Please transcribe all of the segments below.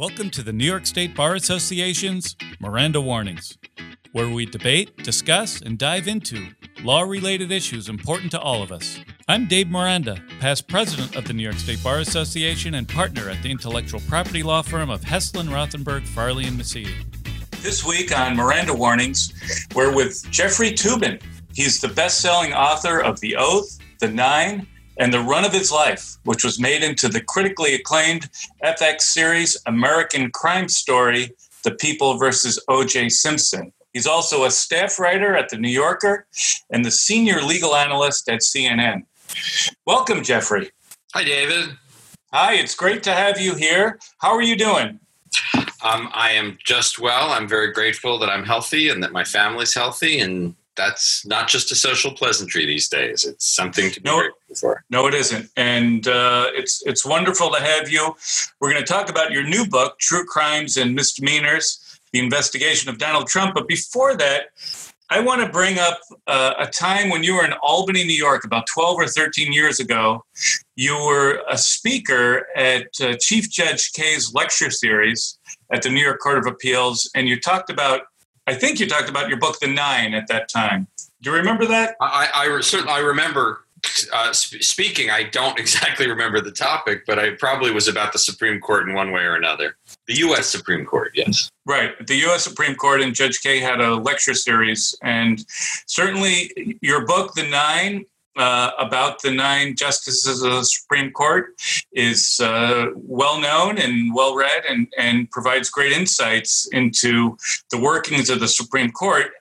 Welcome to the New York State Bar Association's Miranda Warnings, where we debate, discuss, and dive into law related issues important to all of us. I'm Dave Miranda, past president of the New York State Bar Association and partner at the intellectual property law firm of Heslin, Rothenberg, Farley, and Mesiti. This week on Miranda Warnings, we're with Jeffrey Toobin. He's the best selling author of The Oath, The Nine, and The Run of His Life, which was made into the critically acclaimed FX series American Crime Story The People versus O.J. Simpson. He's also a staff writer at The New Yorker and the senior legal analyst at CNN. Welcome, Jeffrey. Hi, David. Hi, it's great to have you here. How are you doing? Um, I am just well. I'm very grateful that I'm healthy and that my family's healthy, and that's not just a social pleasantry these days. It's something to be No. grateful for. No, it isn't, and uh, it's it's wonderful to have you. We're going to talk about your new book, True Crimes and Misdemeanors: The Investigation of Donald Trump. But before that, I want to bring up uh, a time when you were in Albany, New York, about twelve or thirteen years ago. You were a speaker at uh, Chief Judge Kaye's lecture series at the New York Court of Appeals, and you talked about. I think you talked about your book, The Nine, at that time. Do you remember that? I, I, I certainly I remember uh, sp- speaking. I don't exactly remember the topic, but I probably was about the Supreme Court in one way or another. The U.S. Supreme Court, yes. Right. The U.S. Supreme Court and Judge Kaye had a lecture series, and certainly your book, The Nine, uh, about the nine justices of the Supreme Court, is uh, well known and well read, and, and provides great insights into the workings of the Supreme Court.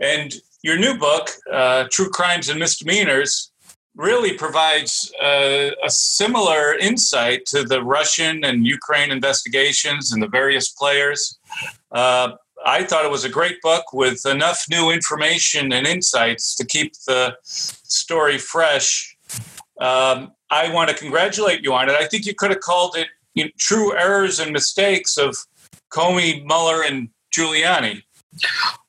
And your new book, uh, True Crimes and Misdemeanors, really provides uh, a similar insight to the Russian and Ukraine investigations and the various players. Uh, I thought it was a great book with enough new information and insights to keep the story fresh. Um, I want to congratulate you on it. I think you could have called it you know, True Errors and Mistakes of Comey, Mueller, and Giuliani.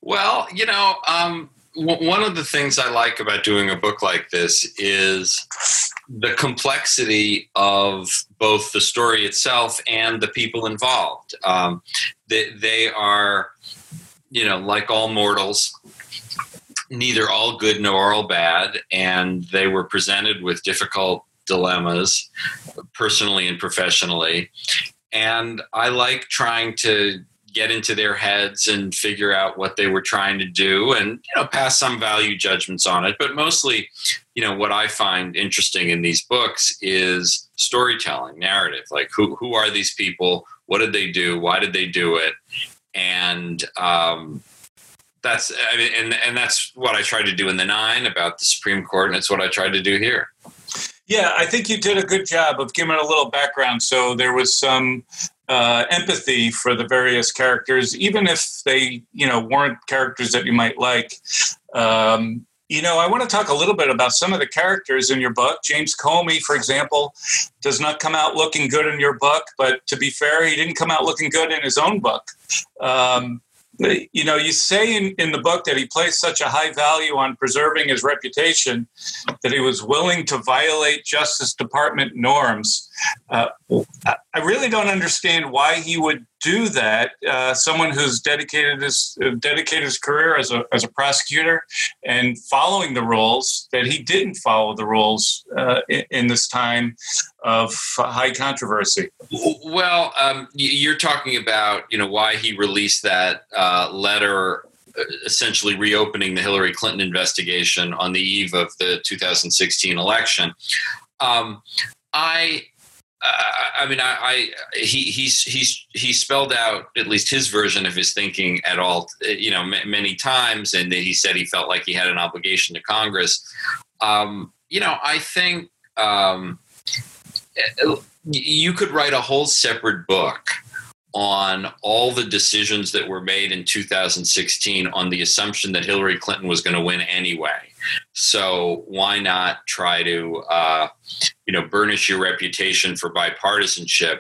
Well, you know, um, one of the things I like about doing a book like this is the complexity of both the story itself and the people involved. Um, they, they are, you know, like all mortals, neither all good nor all bad, and they were presented with difficult dilemmas, personally and professionally. And I like trying to get into their heads and figure out what they were trying to do and you know pass some value judgments on it. But mostly you know what i find interesting in these books is storytelling narrative. Like who who are these people? What did they do? Why did they do it? And um that's I mean, and and that's what I tried to do in the nine about the Supreme Court, and it's what I tried to do here. Yeah, I think you did a good job of giving a little background. So there was some uh, empathy for the various characters, even if they, you know, weren't characters that you might like. Um, you know, I want to talk a little bit about some of the characters in your book. James Comey, for example, does not come out looking good in your book, but to be fair, he didn't come out looking good in his own book. Um, you know, you say in, in the book that he placed such a high value on preserving his reputation that he was willing to violate Justice Department norms. Uh, I really don't understand why he would do that. Uh, someone who's dedicated his uh, dedicated his career as a as a prosecutor and following the rules, that he didn't follow the rules uh, in, in this time of high controversy. Well, um, you're talking about you know why he released that uh, letter, essentially reopening the Hillary Clinton investigation on the eve of the 2016 election. Um, I. Uh, I mean, I, I he he's he's he spelled out at least his version of his thinking at all, you know, m- many times, and that he said he felt like he had an obligation to Congress. Um, you know, I think um, you could write a whole separate book on all the decisions that were made in 2016 on the assumption that Hillary Clinton was going to win anyway. So why not try to, uh, you know, burnish your reputation for bipartisanship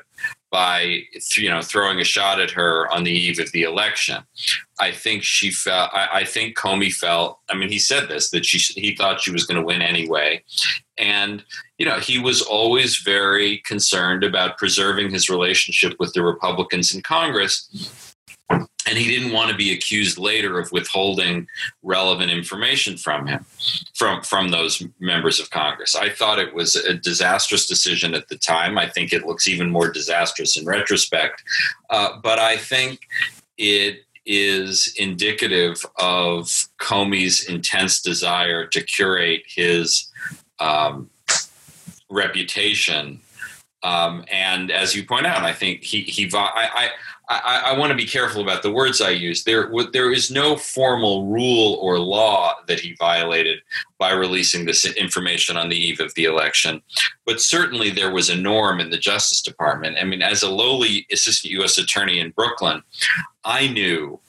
by, you know, throwing a shot at her on the eve of the election? I think she felt. I, I think Comey felt. I mean, he said this that she he thought she was going to win anyway, and and you know he was always very concerned about preserving his relationship with the Republicans in Congress and he didn't want to be accused later of withholding relevant information from him from from those members of congress. I thought it was a disastrous decision at the time. I think it looks even more disastrous in retrospect. Uh, but i think it is indicative of comey's intense desire to curate his um, reputation. Um, and as you point out, I think he he I, I, I want to be careful about the words I use. There, there is no formal rule or law that he violated by releasing this information on the eve of the election, but certainly there was a norm in the Justice Department. I mean, as a lowly assistant U.S. attorney in Brooklyn, I knew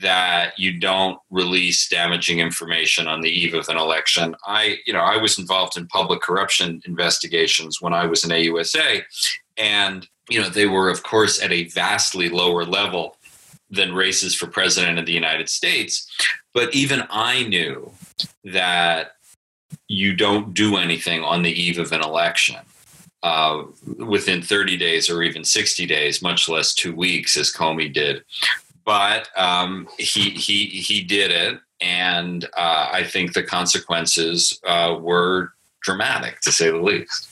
that you don't release damaging information on the eve of an election. I, you know, I was involved in public corruption investigations when I was in AUSA, and you know, they were, of course, at a vastly lower level than races for president of the United States. But even I knew that you don't do anything on the eve of an election. Uh, within 30 days or even 60 days, much less two weeks, as Comey did. But um, he he he did it, and uh, I think the consequences uh, were dramatic, to say the least.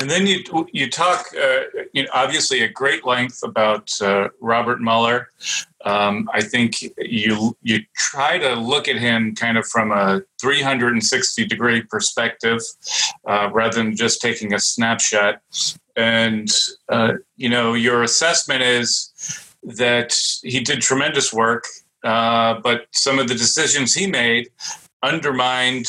And then you you talk, uh, you know, obviously at great length about uh, Robert Mueller. Um, I think you you try to look at him kind of from a 360 degree perspective, uh, rather than just taking a snapshot. And uh, you know, your assessment is that he did tremendous work, uh, but some of the decisions he made undermined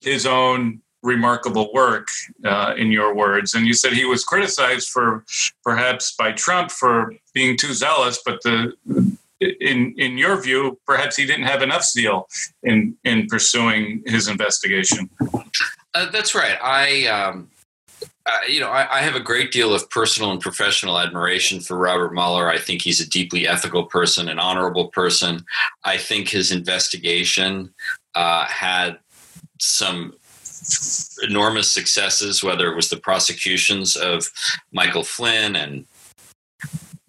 his own remarkable work, uh, in your words. And you said he was criticized for perhaps by Trump for being too zealous, but the in in your view, perhaps he didn't have enough zeal in in pursuing his investigation. Uh, that's right. I. Um, you know, I, I, have a great deal of personal and professional admiration for Robert Mueller. I think he's a deeply ethical person, an honorable person. I think his investigation uh, had some enormous successes, whether it was the prosecutions of Michael Flynn and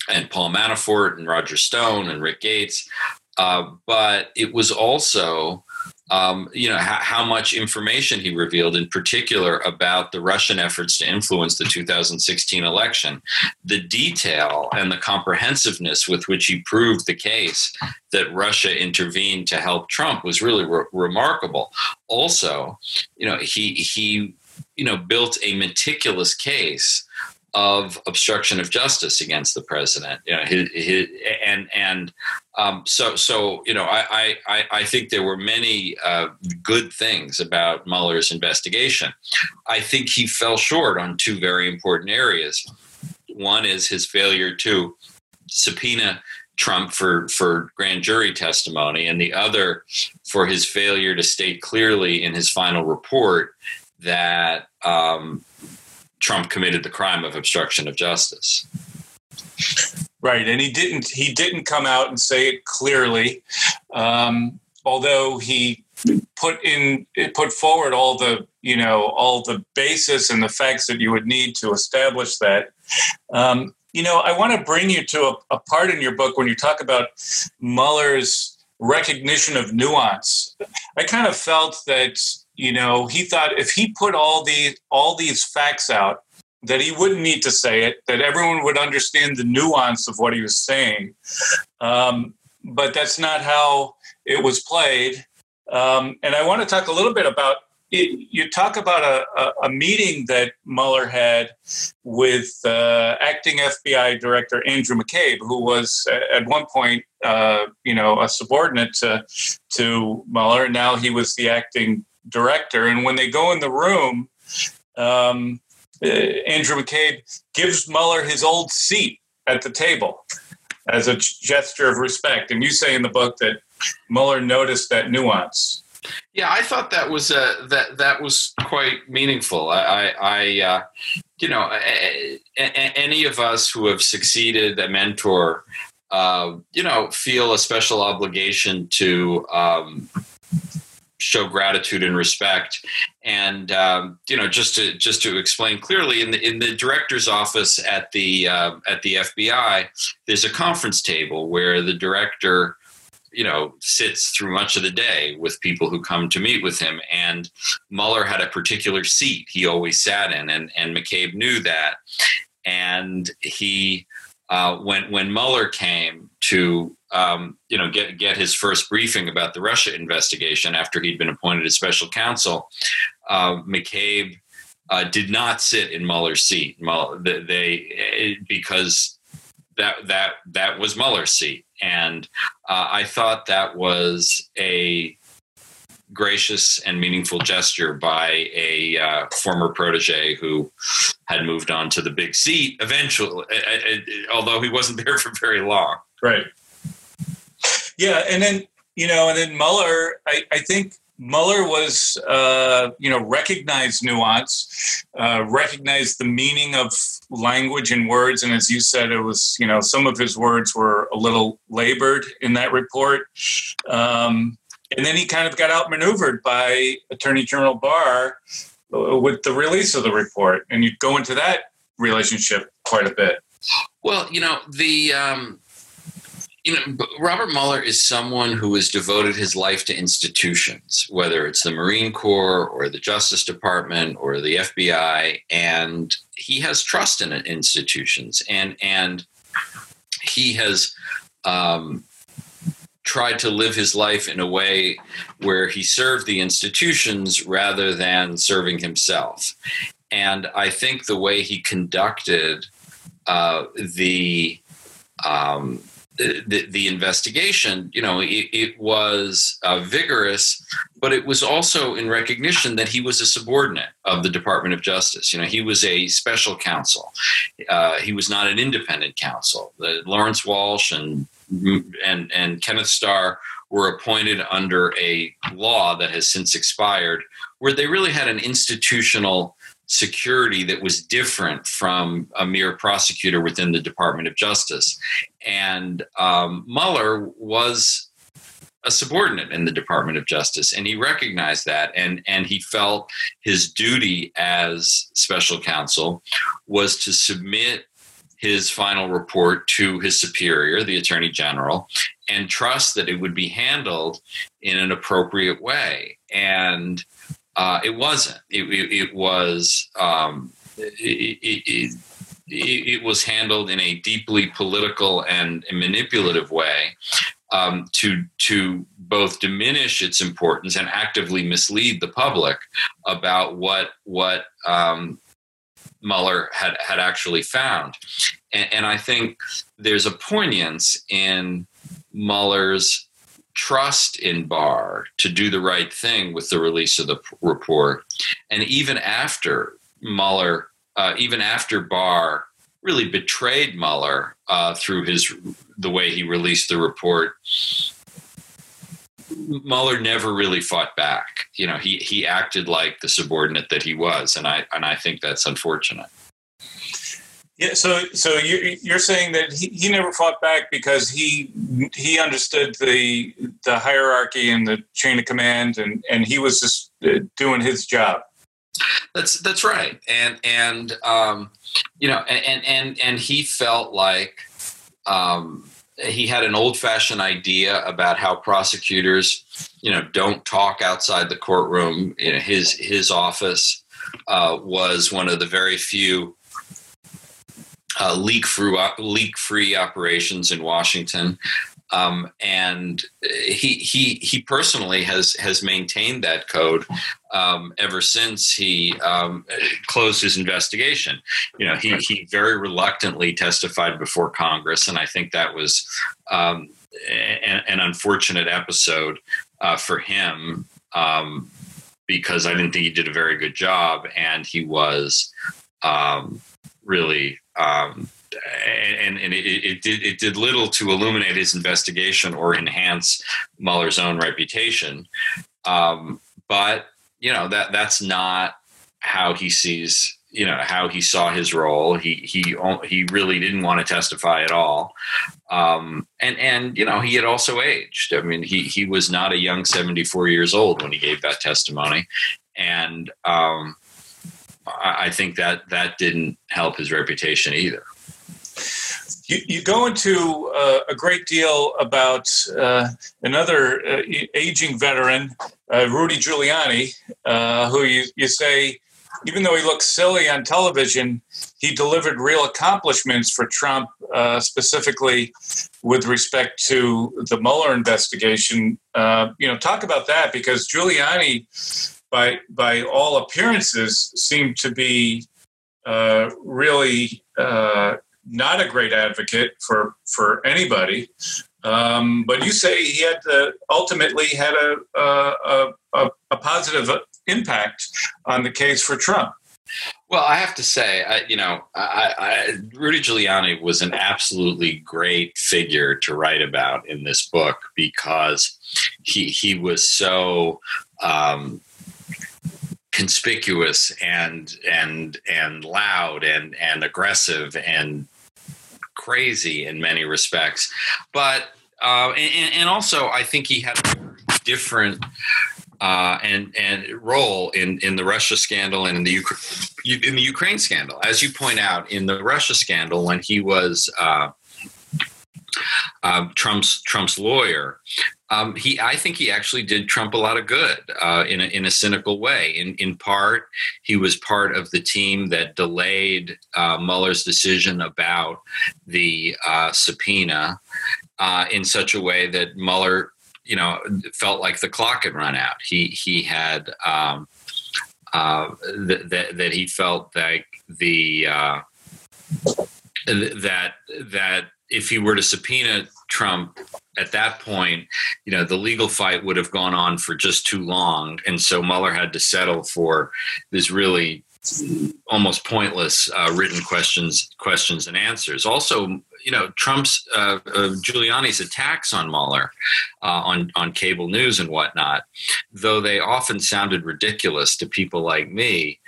and Paul Manafort and Roger Stone and Rick Gates, uh, but it was also um, you know how, how, much information he revealed in particular about the russian efforts to influence the 2016 election. The detail and the comprehensiveness with which he proved the case that russia intervened to help trump was really re- remarkable. Also you know he he you know built a meticulous case of obstruction of justice against the president. You know, his, his, and and um, so so you know, I I I think there were many uh, good things about Mueller's investigation. I think he fell short on two very important areas. One is his failure to subpoena Trump for for grand jury testimony, and the other for his failure to state clearly in his final report that um, Trump committed the crime of obstruction of justice. Right, and he didn't. He didn't come out and say it clearly, um, although he put in put forward all the you know all the basis and the facts that you would need to establish that. Um, you know, I want to bring you to a, a part in your book when you talk about Mueller's recognition of nuance. I kind of felt that you know he thought if he put all the all these facts out that he wouldn't need to say it that everyone would understand the nuance of what he was saying um, but that's not how it was played um, and i want to talk a little bit about it, you talk about a, a, a, meeting that Mueller had with uh, acting FBI Director Andrew McCabe, who was at one point, uh, you know, a subordinate to, to Mueller. Now he was the acting director. And when they go in the room, um, uh, Andrew McCabe gives Mueller his old seat at the table as a gesture of respect. And you say in the book that Mueller noticed that nuance. Yeah, I thought that was uh, that that was quite meaningful. I, I, I uh, you know, a, a, any of us who have succeeded a mentor, uh, you know, feel a special obligation to um, show gratitude and respect. And um, you know, just to just to explain clearly, in the in the director's office at the uh, at the FBI, there's a conference table where the director you know sits through much of the day with people who come to meet with him and Mueller had a particular seat he always sat in and and McCabe knew that and he uh, when when Mueller came to um, you know get get his first briefing about the Russia investigation after he'd been appointed as special counsel, uh, McCabe uh, did not sit in Mueller's seat. Mueller, they because that that that was Mueller's seat, and uh, I thought that was a gracious and meaningful gesture by a uh, former protege who had moved on to the big seat eventually, although he wasn't there for very long. Right. Yeah, and then you know, and then Mueller, I, I think Mueller was, uh, you know, recognized nuance, uh, recognized the meaning of language and words, and as you said, it was, you know, some of his words were a little labored in that report. Um, and then he kind of got outmaneuvered by Attorney General Barr with the release of the report, and you go into that relationship quite a bit. Well, you know the. Um, you know, Robert Mueller is someone who has devoted his life to institutions, whether it's the Marine Corps or the Justice Department or the FBI, and he has trust in institutions, and and he has um, tried to live his life in a way where he served the institutions rather than serving himself. And I think the way he conducted uh, the, um, the, the investigation, you know, it, it was uh, vigorous, but it was also in recognition that he was a subordinate of the Department of Justice. You know, he was a special counsel. Uh, he was not an independent counsel. Lawrence Walsh and and and Kenneth Starr were appointed under a law that has since expired, where they really had an institutional security that was different from a mere prosecutor within the Department of Justice. And um, Mueller was a subordinate in the Department of Justice, and he recognized that, and and he felt his duty as special counsel was to submit his final report to his superior, the attorney general, and trust that it would be handled in an appropriate way. And uh, it wasn't. It, it, it was. Um, it, it, was handled in a deeply political and manipulative way um, to to both diminish its importance and actively mislead the public about what what um, Mueller had, had actually found. And, and I think there's a poignance in Mueller's trust in Barr to do the right thing with the release of the p- report. And even after Mueller, uh, even after Barr really betrayed Mueller uh, through his the way he released the report, Mueller never really fought back. You know, he he acted like the subordinate that he was, and I and I think that's unfortunate. Yeah, so so you, you're saying that he, he never fought back because he he understood the the hierarchy and the chain of command, and and he was just uh, doing his job. That's that's right, and and um, you know, and and and he felt like um, he had an old fashioned idea about how prosecutors, you know, don't talk outside the courtroom. You know, his his office uh, was one of the very few uh, leak free leak free operations in Washington. Um, and he he he personally has has maintained that code um, ever since he um, closed his investigation. You know, he he very reluctantly testified before Congress, and I think that was um, an, an, unfortunate episode uh, for him um, because I didn't think he did a very good job, and he was um, really um, and, and it, it, did it did little to illuminate his investigation or enhance Mueller's own reputation. Um, but you know that that's not how he sees you know how he saw his role. He he he really didn't want to testify at all, um, and and you know he had also aged. I mean, he he was not a young seventy four years old when he gave that testimony, and um, I, I think that that didn't help his reputation either. You, you, go into uh, a great deal about uh, another uh, aging veteran, uh, Rudy Giuliani, uh, who you, you say even though he looks silly on television, he delivered real accomplishments for Trump, uh, specifically with respect to the Mueller investigation. You know, talk about that because Giuliani, by by all appearances, seemed to be uh, really uh, not a great advocate for for anybody. Um, but you say he had to, ultimately had a, a, a, a positive impact on the case for Trump. Well, I have to say, I, you know, I, I, Rudy Giuliani was an absolutely great figure to write about in this book because he he was so um, conspicuous and and and loud and and aggressive and crazy in many respects, but uh, and, and also I think he had a different uh, and and role in in the Russia scandal and in the Ukraine in the Ukraine scandal. As you point out, in the Russia scandal, when he was uh, uh, Trump's Trump's lawyer, um, he I think he actually did Trump a lot of good uh, in a, in a cynical way. In in part, he was part of the team that delayed uh, Mueller's decision about the uh, subpoena. Uh, in such a way that Mueller you know, felt like the clock had run out. He he had um, uh, that th- that he felt like the uh, that that if he were to subpoena Trump at that point, you know, the legal fight would have gone on for just too long, and so Mueller had to settle for this really almost pointless uh, written questions questions and answers. Also, you know, Trump's uh, uh, Giuliani's attacks on Mueller uh, on on cable news and whatnot, though they often sounded ridiculous to people like me.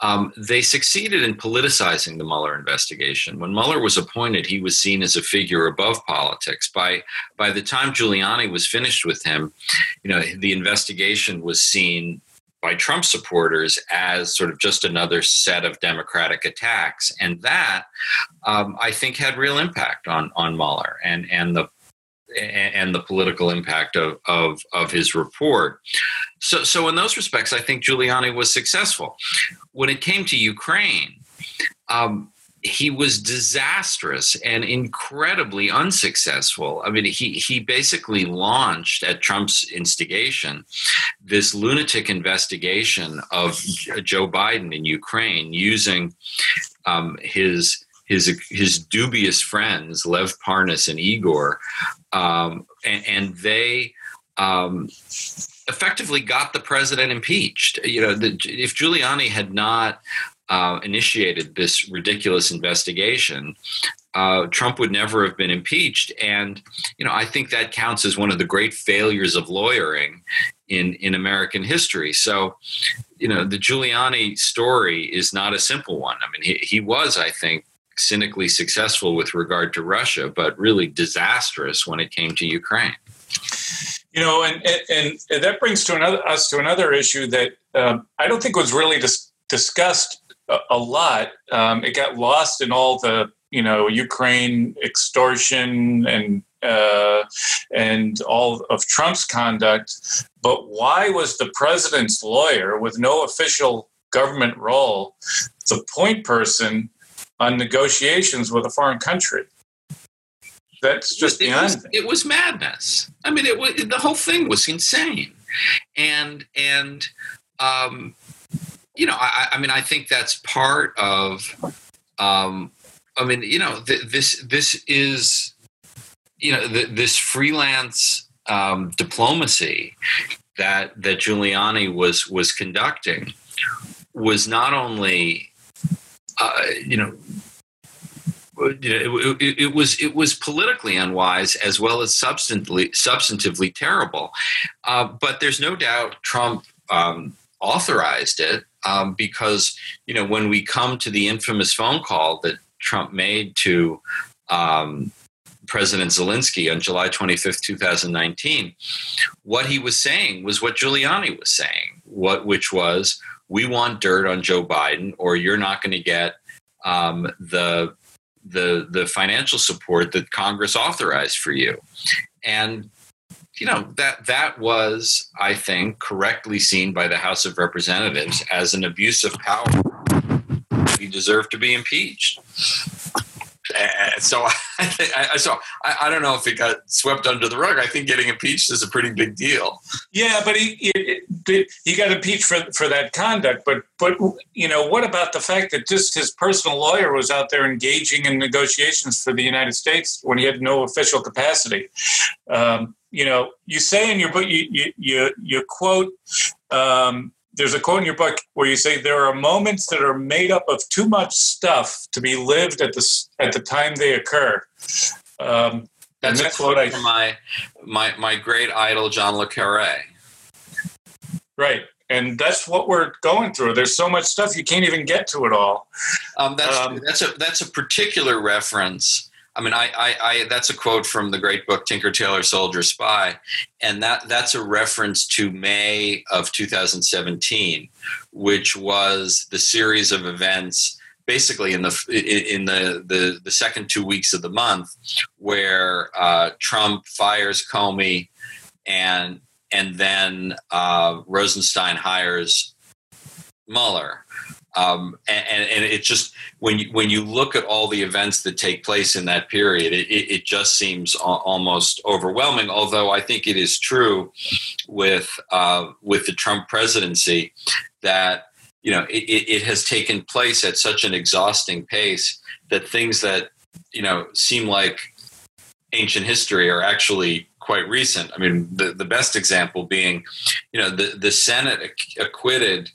Um, they succeeded in politicizing the Mueller investigation. When Mueller was appointed, he was seen as a figure above politics. By by the time Giuliani was finished with him, you know, the investigation was seen by Trump supporters as sort of just another set of Democratic attacks, and that um, I think had real impact on on Mueller and and the and the political impact of, of, of his report. So, so in those respects, I think Giuliani was successful. When it came to Ukraine, um, he was disastrous and incredibly unsuccessful. I mean, he he basically launched at Trump's instigation this lunatic investigation of Joe Biden in Ukraine using um, his his his dubious friends Lev Parnas and Igor, um, and, and, they. Um, effectively got the president impeached. You know, the, if Giuliani had not uh, initiated this ridiculous investigation, uh, Trump would never have been impeached. And you know, I think that counts as one of the great failures of lawyering in in American history. So, you know, the Giuliani story is not a simple one. I mean, he, he was, I think, cynically successful with regard to Russia, but really disastrous when it came to Ukraine. You know, and and, and that brings to another us to another issue that um, I don't think was really dis- discussed a, lot. Um, it got lost in all the you know Ukraine extortion and uh, and all of Trump's conduct. But why was the president's lawyer, with no official government role, the point person on negotiations with a foreign country? That's just it beyond. Was, it was madness. I mean, it was the whole thing was insane, and and um, you know, I, I mean, I think that's part of. Um, I mean, you know, th- this this is, you know, th- this freelance um, diplomacy that that Giuliani was was conducting was not only, uh, you know, it, it, it, was it was politically unwise as well as substantively substantively terrible. Uh, but there's no doubt Trump um, authorized it um, because you know when we come to the infamous phone call that Trump made to um, President Zelensky on July 25th, 2019, what he was saying was what Giuliani was saying, what which was we want dirt on Joe Biden, or you're not going to get um, the the the financial support that Congress authorized for you, and you know that that was, I think, correctly seen by the House of Representatives as an abuse of power. He deserved to be impeached. And so I, I so I, I, don't know if it got swept under the rug. I think getting impeached is a pretty big deal. Yeah, but he he, he got impeached for for that conduct. But but you know what about the fact that just his personal lawyer was out there engaging in negotiations for the United States when he had no official capacity? Um, you know, you say in your book, you you you, you quote. Um, there's a quote in your book where you say there are moments that are made up of too much stuff to be lived at the at the time they occur. Um, that's, that's what I my my my great idol John le Carre. Right, and that's what we're going through. There's so much stuff you can't even get to it all. Um, that's um, that's a that's a particular reference I mean, I, I, I, that's a quote from the great book Tinker Tailor Soldier Spy, and that that's a reference to May of 2017, which was the series of events basically in the in the the, the second two weeks of the month where uh, Trump fires Comey and and then uh, Rosenstein hires Mueller. Um, and, and, it just when you when you look at all the events that take place in that period, it, it just seems almost overwhelming. Although I think it is true with uh, with the Trump presidency that you know it, it has taken place at such an exhausting pace that things that you know seem like ancient history are actually quite recent. I mean, the, the best example being, you know, the, the Senate acquitted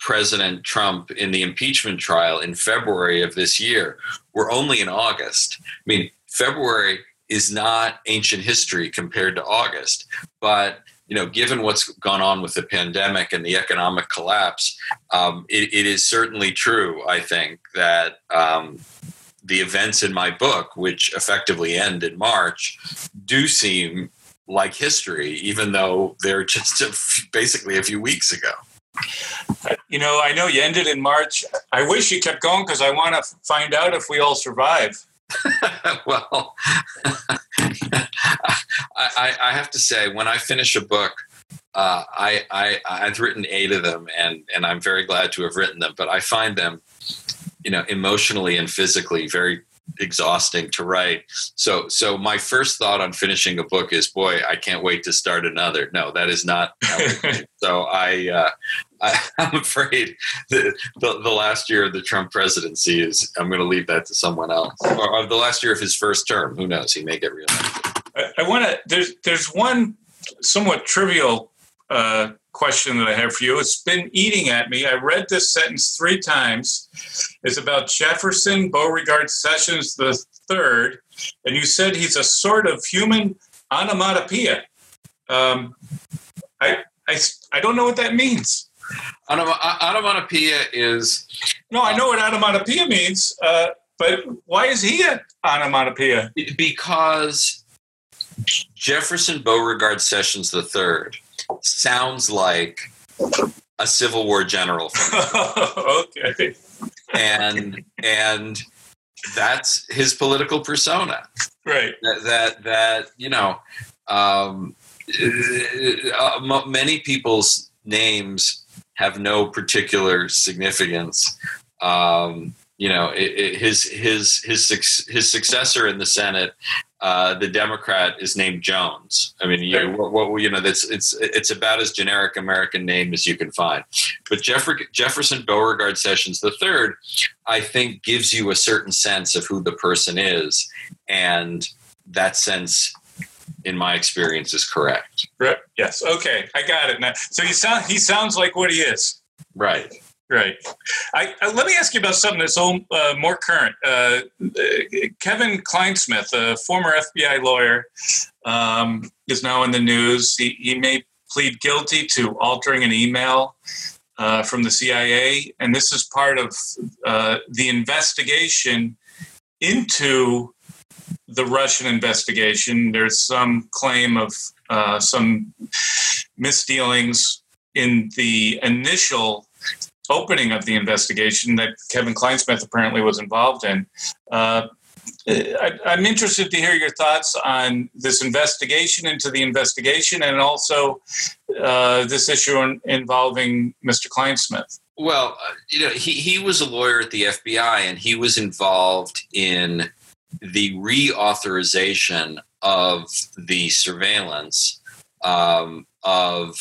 President Trump in the impeachment trial in February of this year. We're only in August. I mean, February is not ancient history compared to August, but you know, given what's gone on with the pandemic and the economic collapse, um, it, it is certainly true. I think that um, the events in my book, which effectively end in March, do seem like history, even though they're just a, basically a few weeks ago. You know, I know you ended in March. I wish you kept going because I want to find out if we all survive. well, I, I, have to say, when I finish a book, uh, I, I, I've written eight of them, and, and I'm very glad to have written them. But I find them, you know, emotionally and physically very exhausting to write. So so my first thought on finishing a book is, boy, I can't wait to start another. No, that is not. so I, uh, I am afraid the, the, the last year of the Trump presidency is I'm going to leave that to someone else, or, or, the last year of his first term. Who knows? He may get reelected. I, I want to. There's there's one somewhat trivial uh, question that I have for you. It's been eating at me. I read this sentence three times. It's about Jefferson Beauregard Sessions the third, and you said he's a sort of human onomatopoeia. Um, I, I, I don't know what that means. Onomatopoeia is. No, I know what onomatopoeia means, uh, but why is he an onomatopoeia? Because Jefferson Beauregard Sessions III sounds like a Civil War general. okay. And and that's his political persona. Right. That that, that you know, um, uh, many people's names have no particular significance. Um, you know, it, it, his his his his successor in the Senate uh, the Democrat is named Jones. I mean, you, what, what, you know, that's it's it's about as generic American name as you can find. But Jeffrey, Jefferson Beauregard Sessions III, I think, gives you a certain sense of who the person is, and that sense, in my experience, is correct. Right. Yes. Okay, I got it now. So he sound he sounds like what he is. Right. Right. I, uh, let me ask you about something that's uh, more current. Uh, Kevin Clinesmith, a former FBI lawyer, um, is now in the news. He, he may plead guilty to altering an email uh, from the CIA, and this is part of uh, the investigation into the Russian investigation. There's some claim of uh, some misdealings in the initial opening of the investigation that Kevin Clinesmith apparently was involved in. Uh, I, am interested to hear your thoughts on this investigation into the investigation and also uh, this issue in, involving Mr. Clinesmith. Well, uh, you know, he, he was a lawyer at the FBI and he was involved in the reauthorization of the surveillance um, of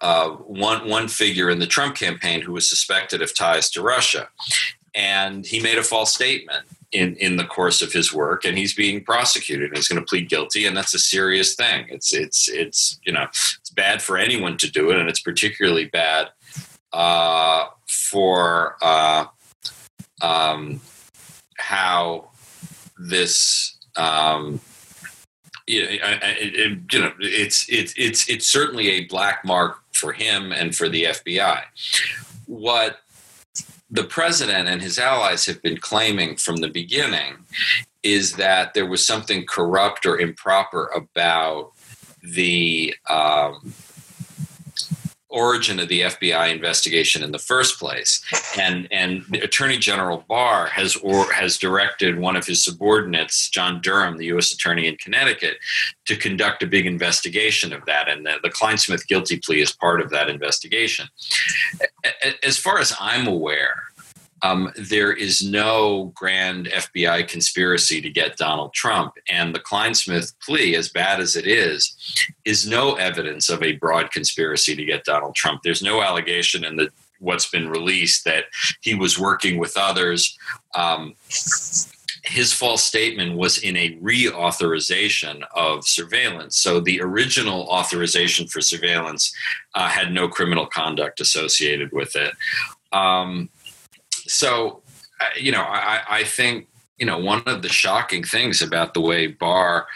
uh, one one figure in the Trump campaign who was suspected of ties to Russia, and he made a false statement in in the course of his work, and he's being prosecuted. and He's going to plead guilty, and that's a serious thing. It's it's it's you know it's bad for anyone to do it, and it's particularly bad uh, for uh, um, how this. Um, you know, it, you know, it's it's it's it's certainly a black mark for him and for the FBI. What the president and his allies have been claiming from the beginning is that there was something corrupt or improper about the um, origin of the FBI investigation in the first place. And and Attorney General Barr has or has directed one of his subordinates, John Durham, the U.S. Attorney in Connecticut, to conduct a big investigation of that. And the, the Clinesmith guilty plea is part of that investigation. As far as I'm aware, um, there is no grand FBI conspiracy to get Donald Trump. And the Clinesmith plea, as bad as it is, is no evidence of a broad conspiracy to get Donald Trump. There's no allegation in the what's been released that he was working with others. Um, his false statement was in a reauthorization of surveillance. So the original authorization for surveillance uh, had no criminal conduct associated with it. Um, so, uh, you know, I, I think, you know, one of the shocking things about the way Barr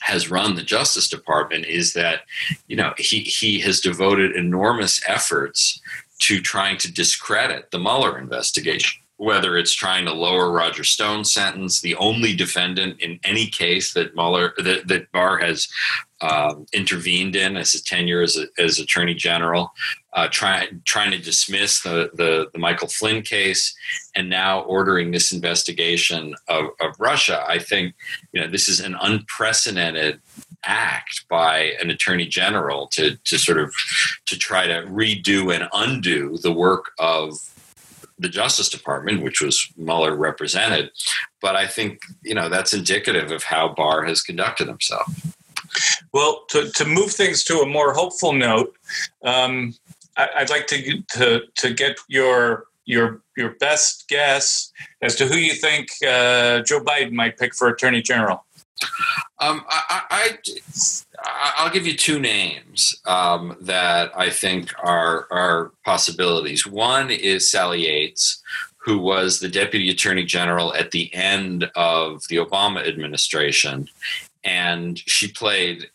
has run the Justice Department is that, you know, he, he has devoted enormous efforts to trying to discredit the Mueller investigation whether it's trying to lower Roger Stone's sentence, the only defendant in any case that Mueller that, that Barr has um, intervened in as his tenure as, a, as Attorney General, uh, trying trying to dismiss the, the, the Michael Flynn case, and now ordering this investigation of, of Russia. I think you know this is an unprecedented act by an attorney general to to sort of to try to redo and undo the work of the Justice Department, which was Mueller represented. But I think you know that's indicative of how Barr has conducted himself. Well, to, to move things to a more hopeful note, um, I, would like to, to to get your your your best guess as to who you think uh, Joe Biden might pick for Attorney General. Um, I, I, will give you two names um, that I think are are possibilities. One is Sally Yates, who was the Deputy Attorney General at the end of the Obama administration, and she played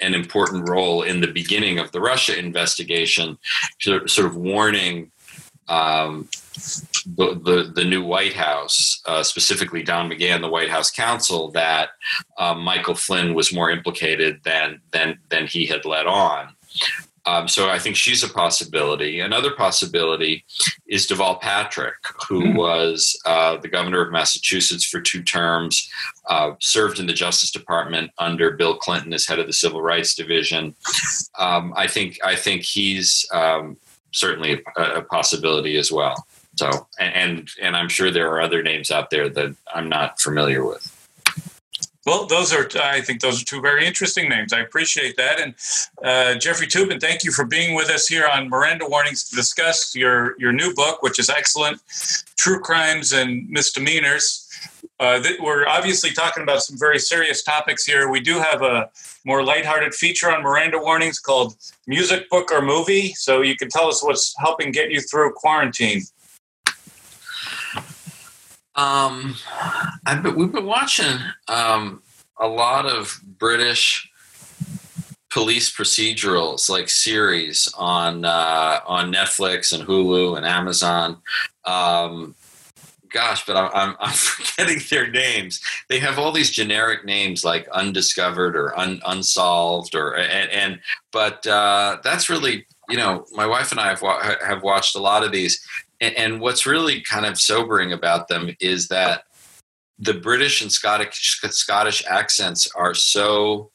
an important role in the beginning of the Russia investigation, sort of warning um, the, the, the new White House, uh, specifically Don McGahn, the White House counsel, that um, Michael Flynn was more implicated than than than he had let on. Um, so I think she's a possibility. Another possibility is Deval Patrick, who mm was uh, the governor of Massachusetts for two terms, uh, served in the Justice Department under Bill Clinton as head of the Civil Rights Division. Um, I think I think he's um, certainly a, a, possibility as well. So, and and I'm sure there are other names out there that I'm not familiar with. Well, those are, I think those are two very interesting names. I appreciate that. And uh, Jeffrey Toobin, thank you for being with us here on Miranda Warnings to discuss your, your new book, which is excellent True Crimes and Misdemeanors. Uh, we're obviously talking about some very serious topics here. We do have a more lighthearted feature on Miranda Warnings called Music, Book, or Movie. So you can tell us what's helping get you through quarantine. Um, I've been, we've been watching um, a lot of British police procedurals like series on uh, on Netflix and Hulu and Amazon. Um, gosh, but I'm, I'm, forgetting their names. They have all these generic names like undiscovered or un, unsolved or and, and but uh, that's really you know my wife and I have wa- have watched a lot of these, and, and what's really kind of sobering about them is that the British and Scottish Scottish accents are so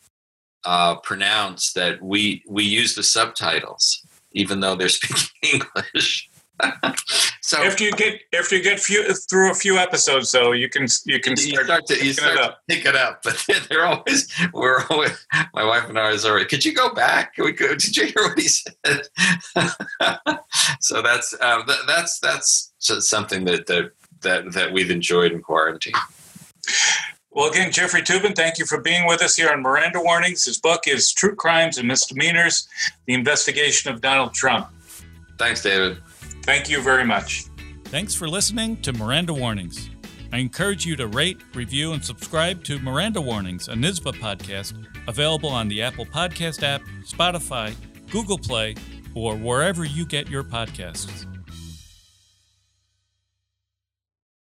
uh, pronounced that we we use the subtitles even though they're speaking English. so after you get after you get few, through a few episodes, though, you can you can start, you start to you start to pick it up. But they're always we're always my wife and I is already. Could you go back? Could we go, did you hear what he said? so that's uh, that, that's that's something that that that that we've enjoyed in quarantine. Well, again, Jeffrey Toobin, thank you for being with us here on Miranda Warnings. His book is True Crimes and Misdemeanors The Investigation of Donald Trump. Thanks, David. Thank you very much. Thanks for listening to Miranda Warnings. I encourage you to rate, review, and subscribe to Miranda Warnings, a NYSBA podcast, available on the Apple Podcast app, Spotify, Google Play, or wherever you get your podcasts.